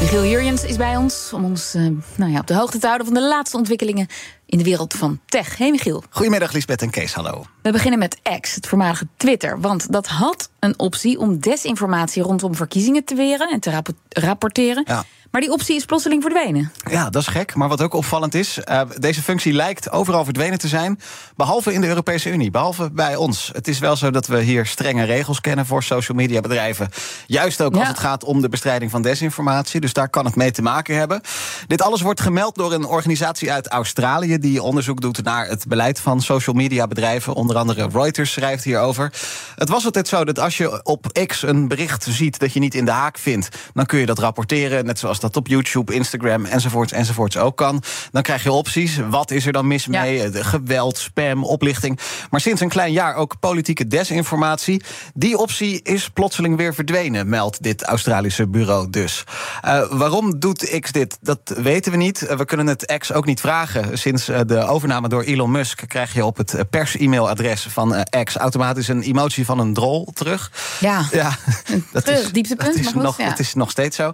Michiel Jurjens is bij ons om ons uh, nou ja, op de hoogte te houden van de laatste ontwikkelingen in de wereld van tech. Hey Michiel. Goedemiddag Lisbeth en Kees, hallo. We beginnen met X, het voormalige Twitter. Want dat had een optie om desinformatie rondom verkiezingen te weren en te rapporteren. Ja. Maar die optie is plotseling verdwenen. Ja, dat is gek. Maar wat ook opvallend is, uh, deze functie lijkt overal verdwenen te zijn. Behalve in de Europese Unie, behalve bij ons. Het is wel zo dat we hier strenge regels kennen voor social media bedrijven. Juist ook als het gaat om de bestrijding van desinformatie. Dus daar kan het mee te maken hebben. Dit alles wordt gemeld door een organisatie uit Australië die onderzoek doet naar het beleid van social media bedrijven. Onder andere Reuters schrijft hierover. Het was altijd zo dat als je op X een bericht ziet dat je niet in de haak vindt, dan kun je dat rapporteren. Net zoals dat op YouTube, Instagram enzovoorts enzovoorts ook kan. Dan krijg je opties. Wat is er dan mis mee? Ja. Geweld, spam, oplichting. Maar sinds een klein jaar ook politieke desinformatie. Die optie is plotseling weer verdwenen, meldt dit Australische bureau dus. Uh, waarom doet X dit? Dat weten we niet. Uh, we kunnen het X ook niet vragen. Sinds de overname door Elon Musk krijg je op het pers-e-mailadres van X automatisch een emotie van een drol terug. Ja, ja dat is, dieptepunt. Dat is, nog, ja. is nog steeds zo.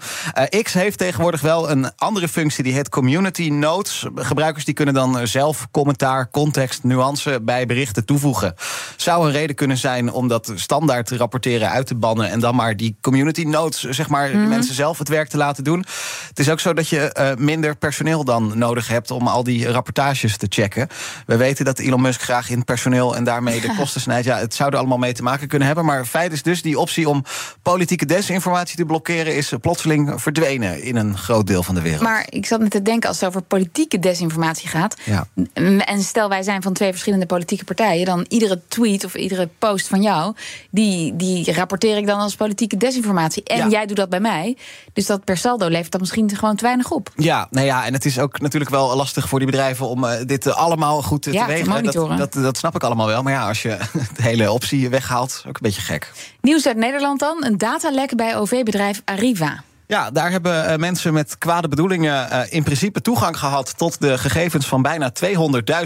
X heeft tegenwoordig wel een andere functie, die heet Community Notes. Gebruikers die kunnen dan zelf commentaar, context, nuance bij berichten toevoegen. Zou een reden kunnen zijn om dat standaard rapporteren uit te bannen en dan maar die Community Notes, zeg maar, Mhm. mensen zelf het werk te laten doen. Het is ook zo dat je uh, minder personeel dan nodig hebt om al die rapportages te checken. We weten dat Elon Musk graag in personeel en daarmee de kosten snijdt. Ja, het zou er allemaal mee te maken kunnen hebben. Maar feit is dus, die optie om politieke desinformatie te blokkeren is plotseling verdwenen in een groot deel van de wereld. Maar ik zat net te denken, als het over politieke desinformatie gaat. Ja. En stel wij zijn van twee verschillende politieke partijen, dan iedere tweet of iedere post van jou, die, die rapporteer ik dan als politieke desinformatie. En Ja. jij doet dat bij mij. Dus dat per saldo levert dat misschien gewoon te weinig op. Ja, nou ja, en het is ook natuurlijk wel lastig voor die bedrijven om uh, dit uh, allemaal goed Ja, te wegen. dat, dat, dat snap ik allemaal wel. Maar ja, als je de hele optie weghaalt, ook een beetje gek. Nieuws uit Nederland dan. Een datalek bij OV-bedrijf Arriva. Ja, daar hebben uh, mensen met kwade bedoelingen uh, in principe toegang gehad tot de gegevens van bijna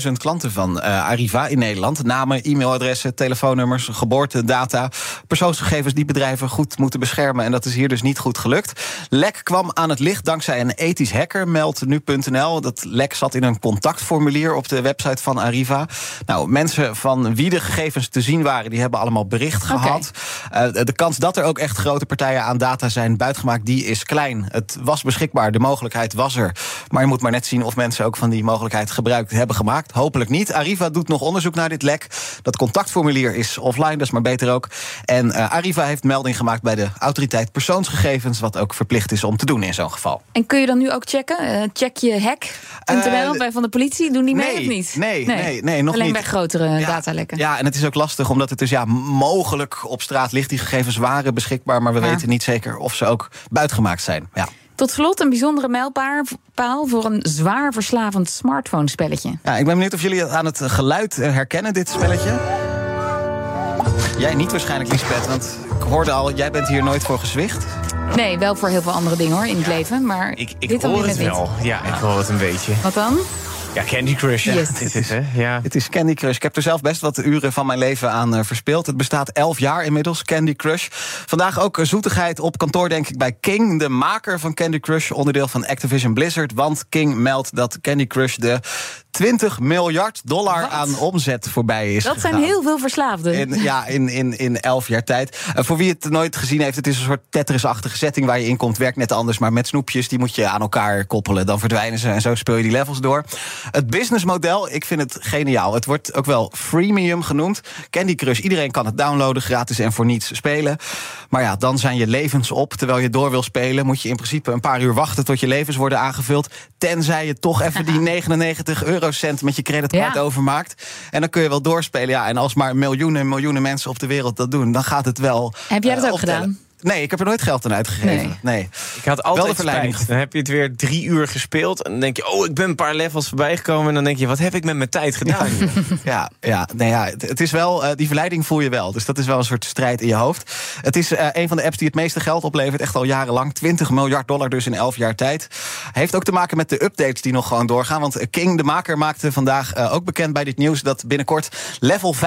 200.000 klanten van uh, Arriva in Nederland. Namen, e-mailadressen, telefoonnummers, geboortedata, persoonsgegevens die bedrijven goed moeten beschermen. En dat is hier dus niet goed gelukt. Lek kwam aan het licht dankzij een ethisch hacker, meldt nu.nl. Dat lek zat in een contactformulier op de website van Arriva. Nou, mensen van wie de gegevens te zien waren, die hebben allemaal bericht gehad. Uh, de kans dat er ook echt grote partijen aan data zijn buitgemaakt, die is klein. Het was beschikbaar, de mogelijkheid was er. Maar je moet maar net zien of mensen ook van die mogelijkheid gebruik hebben gemaakt. Hopelijk niet. Arriva doet nog onderzoek naar dit lek. Dat contactformulier is offline, dat is maar beter ook. En uh, Arriva heeft melding gemaakt bij de autoriteit persoonsgegevens, wat ook verplicht is om te doen in zo'n geval. En kun je dan nu ook checken? Uh, check je hack.nl Uh, bij van de politie? Doen die mee nee, of niet? nee, nee, nee, nog Alleen niet. bij grotere Ja, datalekken. Ja, en het is ook lastig, omdat het dus ja, mogelijk op straat ligt. Die gegevens waren beschikbaar, maar we Ja. weten niet zeker of ze ook zijn. Ja. Tot slot een bijzondere mijlpaal voor een zwaar verslavend smartphone-spelletje. ja, ik ben benieuwd of jullie aan het geluid herkennen, dit spelletje. Jij niet waarschijnlijk, Lisbeth, want ik hoorde al, jij bent hier nooit voor gezwicht. Nee, wel voor heel veel andere dingen hoor in het leven. Maar Ik, ik dit hoor het net niet. wel. Ja, ik hoor het een beetje. Wat dan? Ja, Candy Crush. Yes. Dit is, hè? Ja. Het is Candy Crush. Ik heb er zelf best wat uren van mijn leven aan uh, verspeeld. Het bestaat elf jaar inmiddels, Candy Crush. Vandaag ook zoetigheid op kantoor, denk ik, bij King, de maker van Candy Crush, onderdeel van Activision Blizzard. Want King meldt dat Candy Crush de 20 miljard dollar Wat? aan omzet voorbij is. Dat zijn heel veel verslaafden. In, ja, in, in, in elf jaar tijd. Uh, voor wie het nooit gezien heeft, het is een soort Tetris-achtige setting waar je in komt. Werkt net anders, maar met snoepjes, die moet je aan elkaar koppelen. Dan verdwijnen ze en zo speel je die levels door. Het businessmodel, ik vind het geniaal. Het wordt ook wel freemium genoemd. Candy Crush, iedereen kan het downloaden, gratis en voor niets spelen. Maar ja, dan zijn je levens op. Terwijl je door wil spelen, moet je in principe een paar uur wachten tot je levens worden aangevuld. Tenzij je toch even die 99 eurocent met je creditcard Ja. overmaakt. En dan kun je wel doorspelen. Ja, en als maar miljoenen en miljoenen mensen op de wereld dat doen, dan gaat het wel. Heb jij dat eh, ook optellen. gedaan? Nee, ik heb er nooit geld aan uitgegeven. Nee. Nee. Ik had altijd verleiding spijt. Dan heb je het weer drie uur gespeeld. En dan denk je, oh, ik ben een paar levels voorbij gekomen. En dan denk je, wat heb ik met mijn tijd gedaan? Ja, ja, nee, ja het, het is wel, eh, die verleiding voel je wel. Dus dat is wel een soort strijd in je hoofd. Het is eh, een van de apps die het meeste geld oplevert. Echt al jarenlang. 20 miljard dollar dus in 11 jaar tijd. Heeft ook te maken met de updates die nog gewoon doorgaan. Want King, de maker, maakte vandaag eh, ook bekend bij dit nieuws... dat binnenkort level 15.000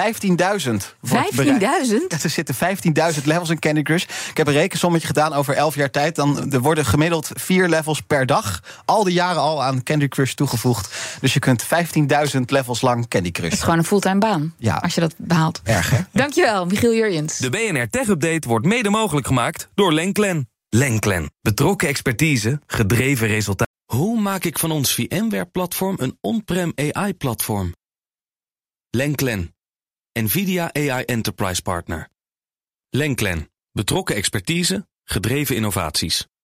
wordt bereikt. 15.000? Ja, er zitten 15.000 levels in Candy Crush. Ik heb een rekensommetje gedaan over 11 jaar tijd. Dan, er worden gemiddeld vier levels per dag. Al die jaren al aan Candy Crush toegevoegd. Dus je kunt 15.000 levels lang Candy Het Crush. is gewoon een fulltime baan. Ja. Als je dat behaalt. Erg, hè? Dankjewel, Michiel Jurjens. De BNR Tech Update wordt mede mogelijk gemaakt door Lenklen. Lenklen. Betrokken expertise, gedreven resultaten. Hoe maak ik van ons VMware-platform een on-prem AI-platform? Lenklen. NVIDIA AI Enterprise Partner. Lenklen. Betrokken expertise, gedreven innovaties.